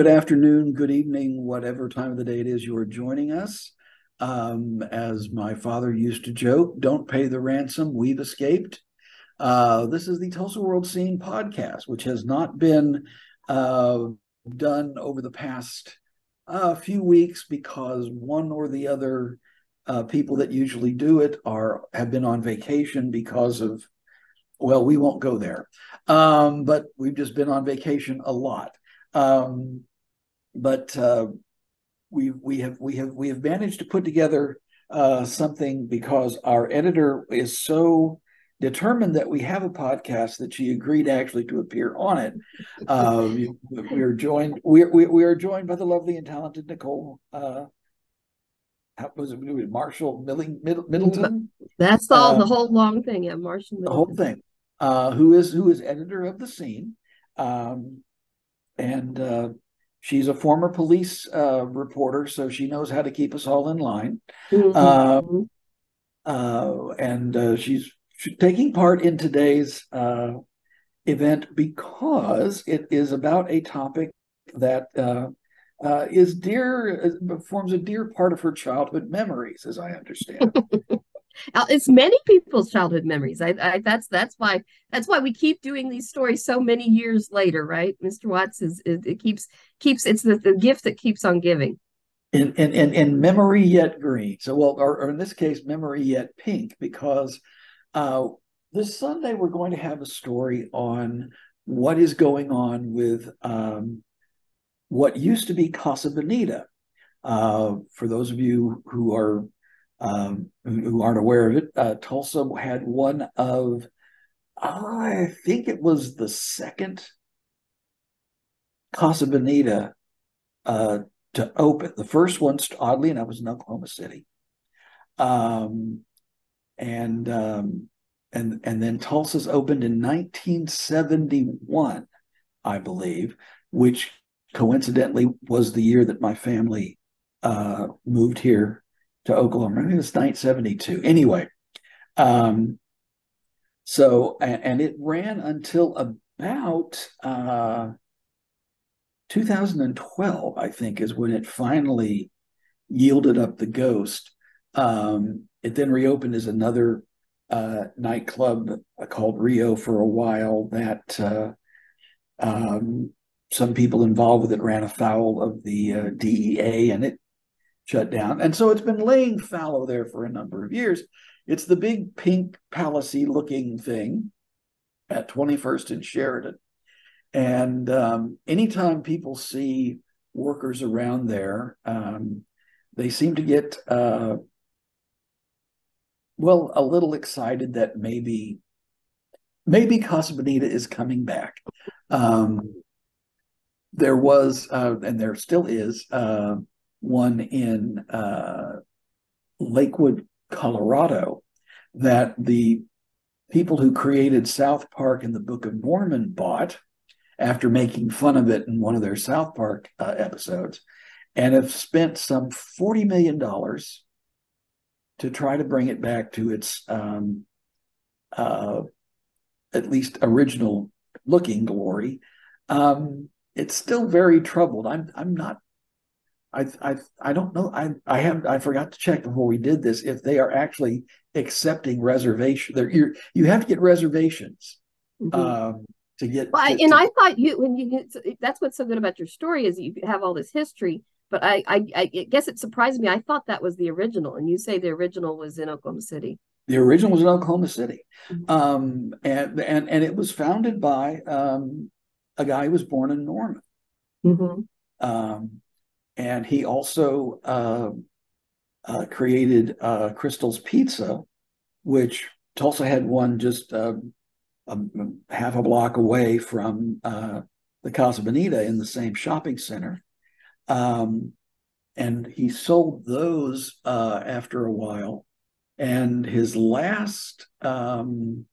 Good afternoon, good evening, whatever time of the day it is you are joining us. Um, as my father used to joke, don't pay the ransom, we've escaped. Uh, this is the Tulsa World Scene podcast, which has not been uh, done over the past uh, few weeks because one or the other uh, people that usually do it are have been on vacation because of well, we won't go there, um, but we've just been on vacation a lot. Um, but uh, we we have we have we have managed to put together uh, something because our editor is so determined that we have a podcast that she agreed actually to appear on it. Uh, we, we, are joined we, we, we are joined by the lovely and talented Nicole. Uh, how was it Marshall Milling, Middleton? That's all the uh, whole long thing. Yeah, Marshall. Middleton. The whole thing. Uh, who is who is editor of the scene, um, and uh, She's a former police uh, reporter, so she knows how to keep us all in line. Mm-hmm. Uh, uh, and uh, she's, she's, taking part in today's uh, event because it is about a topic that uh, is dear, forms a dear part of her childhood memories, as I understand. Uh, it's many people's childhood memories. I, I, that's that's why that's why we keep doing these stories so many years later, right? Mr. Watts is it, it keeps keeps it's the, the gift that keeps on giving. In in in, in memory yet green. So well, or, or in this case, memory yet pink, because uh, this Sunday we're going to have a story on what is going on with um, what used to be Casa Bonita. Uh, for those of you who are um, who aren't aware of it, uh, Tulsa had one of, I think it was the second Casa Bonita uh, to open. The first one, oddly enough, was in Oklahoma City. Um, and um, and and then Tulsa's opened in 1971, I believe, which coincidentally was the year that my family uh, moved here to Oklahoma. I think it was 1972. Anyway, um, so and, and, it ran until about uh, 2012, I think, is when it finally yielded up the ghost. Um, it then reopened as another uh, nightclub uh, called Rio for a while. That uh, um, some people involved with it ran afoul of the uh, DEA, and it shut down. And so it's been laying fallow there for a number of years. It's the big pink palacey looking thing at 21st and Sheridan. And um, anytime people see workers around there, um, they seem to get, uh, well, a little excited that maybe, maybe Casa Bonita is coming back. Um, there was, uh, and there still is, uh, one in uh, Lakewood, Colorado, that the people who created South Park and the Book of Mormon bought after making fun of it in one of their South Park uh, episodes and have spent some $40 million to try to bring it back to its um, uh, at least original looking glory. Um, it's still very troubled. I'm I'm not I I I don't know. I I have I forgot to check before we did this if they are actually accepting reservation. There you you have to get reservations mm-hmm. um, to get. Well, to, and to, I thought you when you that's what's so good about your story is you have all this history. But I, I I guess it surprised me. I thought that was the original, and you say the original was in Oklahoma City. The original was in Oklahoma City, mm-hmm. um, and and and it was founded by um, a guy who was born in Norman. Mm-hmm. Um, and he also uh, uh, created uh, Crystal's Pizza, which Tulsa had one just uh, a, half a block away from uh, the Casa Bonita in the same shopping center. Um, and he sold those uh, after a while. And his last um,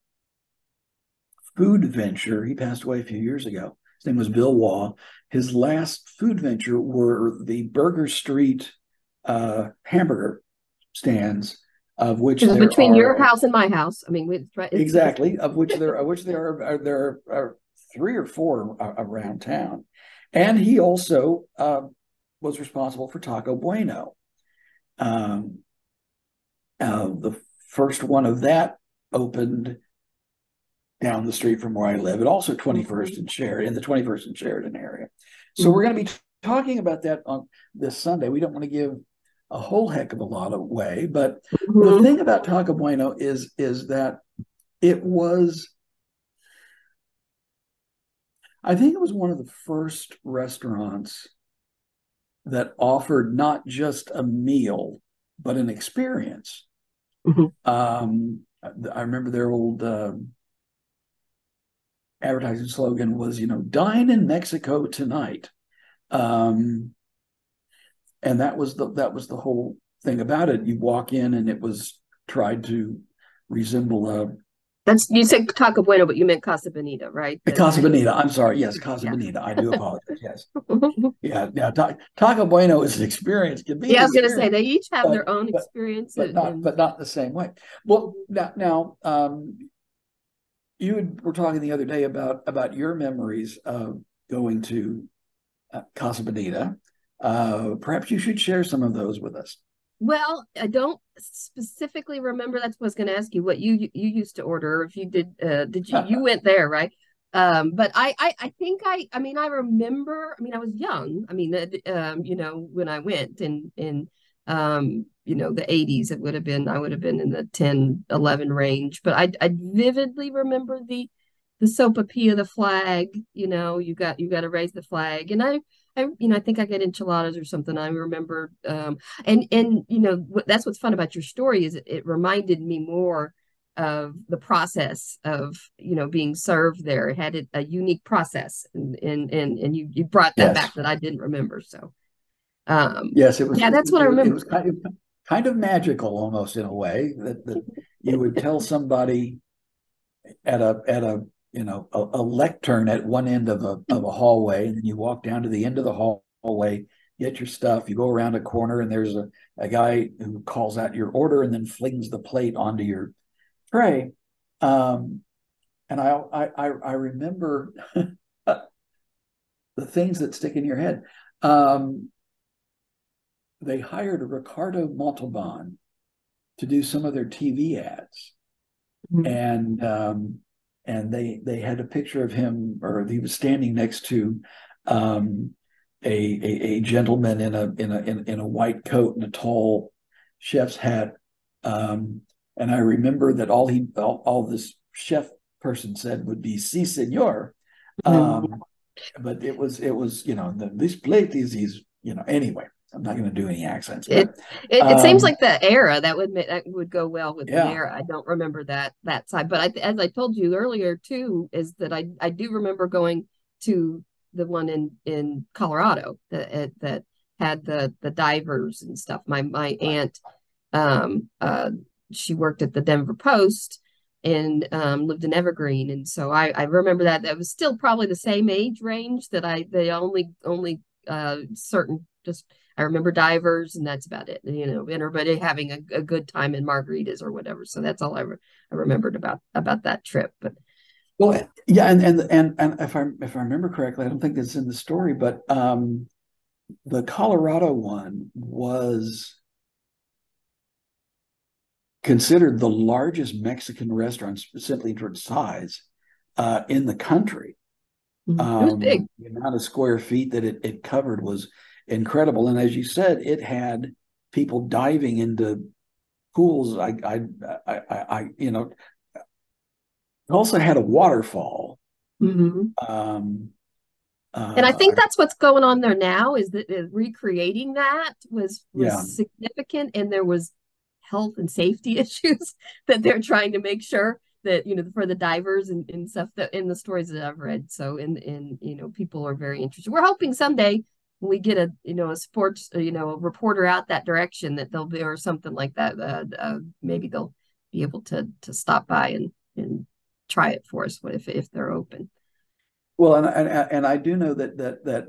food venture, he passed away a few years ago. His name was Bill Waugh his last food venture were the Burger Street uh, hamburger stands, of which between are, your house and my house. I mean, it's, it's, exactly of which there of which there are, are there are three or four around town, and he also uh, was responsible for Taco Bueno. Um, uh, the first one of that opened down the street from where I live, and also 21st and Sheridan, in the 21st and Sheridan area. So mm-hmm. we're going to be talking about that on this Sunday. We don't want to give a whole heck of a lot of way, but mm-hmm. the thing about Taco Bueno is is that it was I think it was one of the first restaurants that offered not just a meal, but an experience. Mm-hmm. Um, I remember their old uh, advertising slogan was, you know, dine in Mexico tonight. Um, and that was the that was the whole thing about it. You walk in and it was tried to resemble a that's you said Taco Bueno, but you meant Casa Bonita, right? The Casa Bonita. I'm sorry. Yes, Casa yeah. Bonita. I do apologize. Yes. yeah. Yeah. Ta- Taco Bueno is an experience. yeah, I was going to say they each have but, their own but, experience, but, not and... but not the same way. Well, now, now um, you were talking the other day about about your memories of going to uh, Casa Bonita. Uh, perhaps you should share some of those with us. Well, I don't specifically remember. That's what I was going to ask you. What you you used to order? If you did, uh, did you you went there, right? Um, but I, I I think I I mean I remember. I mean I was young. I mean, uh, um, you know, when I went and in um, you know, the 80s, it would have been I would have been in the 10, 11 range. But I I vividly remember the the sopapilla, the flag. You know, you got you got to raise the flag, and I I, you know, I think I get enchiladas or something. I remember, um, and and you know, that's what's fun about your story is it, it reminded me more of the process of you know being served there. It had a, a unique process, and and and and you you brought that yes. back that I didn't remember. So, um, yes, it was. Yeah, that's what I remember. It was kind of kind of magical, almost in a way that that you would tell somebody at a at a you know a, a, lectern at one end of a of a hallway, and then you walk down to the end of the hallway, get your stuff. You go around a corner, and there's a a guy who calls out your order and then flings the plate onto your tray. Um, and I I I remember the things that stick in your head. Um, they hired Ricardo Montalban to do some of their TV ads, mm-hmm. and um, and they they had a picture of him, or he was standing next to um, a, a, a gentleman in a in a in, in, a white coat and a tall chef's hat. Um, and I remember that all he all, all, this chef person said would be "si, senor," um, mm-hmm. but it was it was you know the, this plate is he's you know anyway. I'm not going to do any accents. But, it it, um, it, seems like the era that would that would go well with yeah. the era. I don't remember that that side, but I, as I told you earlier too, is that I I do remember going to the one in in Colorado that that had the the divers and stuff. My my aunt, um, uh, she worked at the Denver Post and um, lived in Evergreen, and so I I remember that that was still probably the same age range that I they only only uh certain just I remember divers, and that's about it. You know, everybody having a, a good time in margaritas or whatever. So that's all I, re- I remembered about about that trip. But well, yeah, and and and and if I if I remember correctly, I don't think it's in the story, but um, the Colorado one was considered the largest Mexican restaurant, simply in terms of size, uh, in the country. Um, it was big. The amount of square feet that it, it covered was incredible. And as you said, it had people diving into pools. I, I, I, I you know, it also had a waterfall. Mm-hmm. Um, uh, and I think that's what's going on there now is that uh, recreating that was was yeah. significant, and there was health and safety issues that they're trying to make sure that you know for the divers and, and stuff that in the stories that I've read. So in in you know people are very interested. We're hoping someday we get a you know a sports uh, you know a reporter out that direction that they'll be or something like that uh, uh, maybe they'll be able to to stop by and and try it for us if if they're open. Well and and, and i do know that that that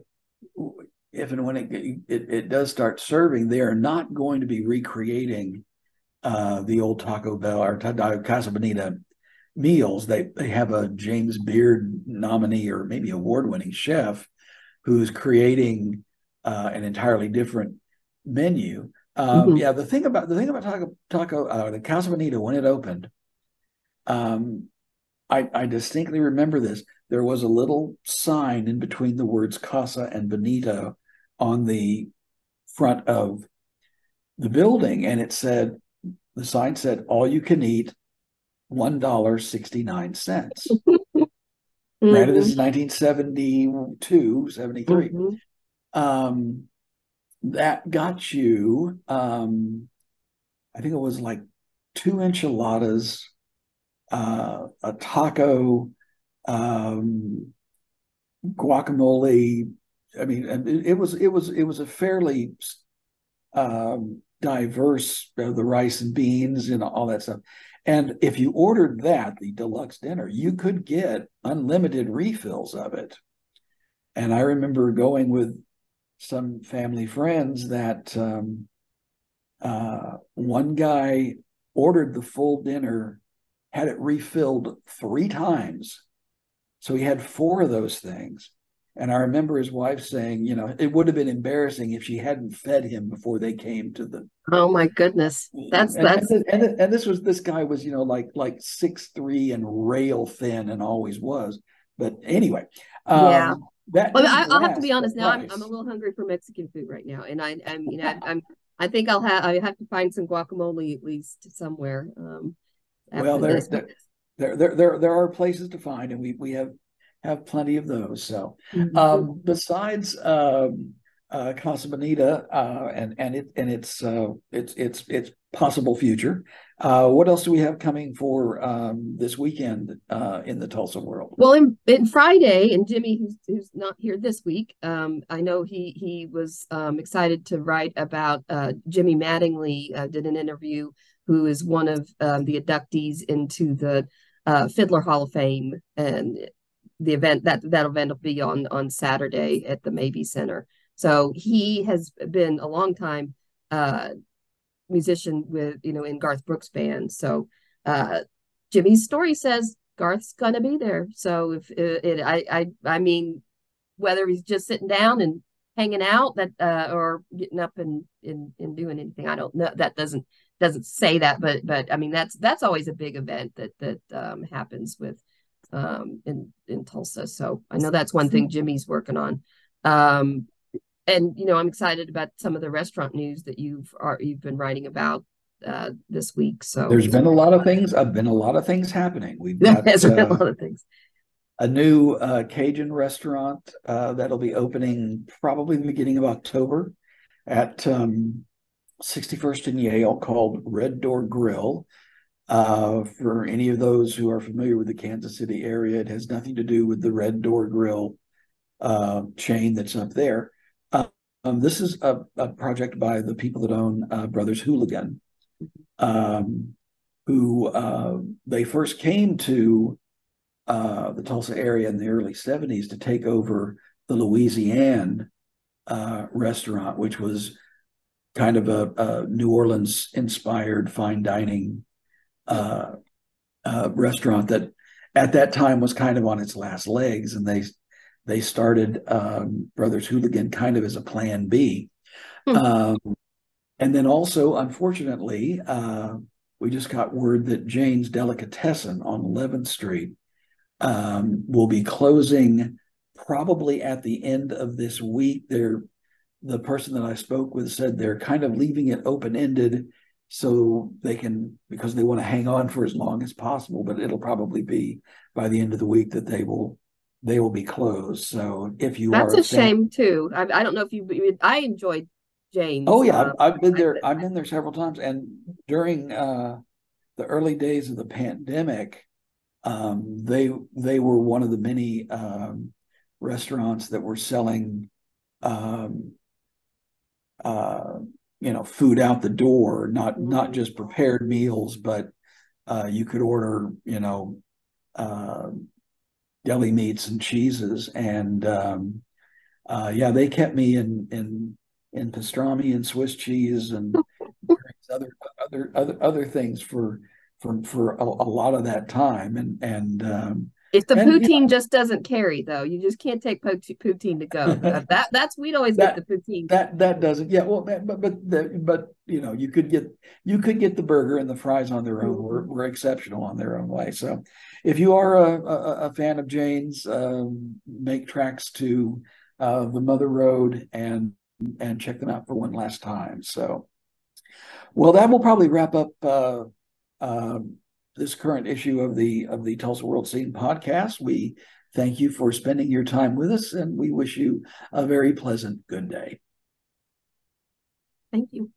if and when it, it, it does start serving they are not going to be recreating uh, the old taco bell or casa bonita meals. They they have a james beard nominee or maybe award-winning chef who's creating uh, an entirely different menu. Um, mm-hmm. Yeah, the thing about the thing about Taco Taco uh, the Casa Bonita when it opened, um, I, I distinctly remember this. There was a little sign in between the words Casa and Bonita on the front of the building, and it said the sign said all you can eat one dollar sixty nine cents. Mm-hmm. Granted, this is 1972, 73. Mm-hmm. Um, that got you, um, I think it was like two enchiladas, uh, a taco, um, guacamole. I mean, it, it, was it was it was a fairly um, diverse uh, the rice and beans and all that stuff. And if you ordered that, the deluxe dinner, you could get unlimited refills of it. And I remember going with some family friends that um, uh, one guy ordered the full dinner, had it refilled three times. So he had four of those things. And I remember his wife saying, you know, it would have been embarrassing if she hadn't fed him before they came to the. Oh my goodness, that's and, that's and, and, and this was this guy was you know like like six three and rail thin and always was. But anyway, um, yeah. That well, I, will have to be honest now. I'm, I'm a little hungry for Mexican food right now, and I, I'm you know I'm I think I'll have I have to find some guacamole at least somewhere. Um, well, there, there, there there there are places to find, and we we have have plenty of those. So, mm-hmm. um, besides um, uh, Casa Bonita uh, and and it and its uh, its its its possible future, uh, what else do we have coming for um, this weekend uh, in the Tulsa world? Well, in, in Friday, and Jimmy, who's, who's not here this week, um, I know he he was um, excited to write about uh, Jimmy Mattingly did an interview, who is one of um, the inductees into the Fiddler Hall of Fame, and the event that that event will be on on Saturday at the Mabee Center. So he has been a long time uh, musician with you know in Garth Brooks band. So uh, Jimmy's story says Garth's gonna be there. So if it, it I I I mean whether he's just sitting down and hanging out that uh, or getting up and, and and doing anything, I don't know. That doesn't doesn't say that, but but I mean that's that's always a big event that that um, happens with um, in in Tulsa. So I know that's one thing Jimmy's working on. Um, and you know, I'm excited about some of the restaurant news that you've are you've been writing about uh, this week. So there's been a lot of things. I've been a lot of things happening. We've got there's uh, been a lot of things. A new uh, Cajun restaurant uh, that'll be opening probably the beginning of October at um, 61st and Yale called Red Door Grille. Uh, for any of those who are familiar with the Kansas City area, it has nothing to do with the Red Door Grill uh, chain that's up there. Uh, um, this is a, a, project by the people that own uh, Brothers Houligan, um, who uh, they first came to uh, the Tulsa area in the early 70s to take over the Louisiane restaurant, which was kind of a, a New Orleans inspired fine dining uh, uh, restaurant that at that time was kind of on its last legs, and they they started um, Brothers Houligan kind of as a plan B. Hmm. Um, and then also, unfortunately, uh, we just got word that Jane's Delicatessen on 11th Street um, will be closing probably at the end of this week. They're the person that I spoke with said they're kind of leaving it open ended so they can because they want to hang on for as long as possible but it'll probably be by the end of the week that they will they will be closed. So if you that's a, shame too. I, I, don't know if you i enjoyed james oh yeah uh, I've, I've, been there i've been there several times and during uh the early days of the pandemic um they they were one of the many um restaurants that were selling um uh you know food out the door not mm-hmm. not just prepared meals but uh, you could order you know uh, deli meats and cheeses and um, uh, yeah they kept me in in in pastrami and swiss cheese and other other other other things for for for a, a, lot of that time and and um, If the and, poutine you know, just doesn't carry, though, you just can't take poutine to go. that that's we'd always that, get the poutine. That that doesn't. Yeah. Well, that, but but the, but you know, you could get you could get the burger and the fries on their own. Mm-hmm. We're, we're exceptional on their own way. So, if you are a, a, a fan of Jane's, um, make tracks to uh, the Mother Road and and check them out for one last time. So, well, that will probably wrap up. Uh, uh, this current issue of the of the Tulsa World Scene podcast. We thank you for spending your time with us, and we wish you a very pleasant good day. Thank you.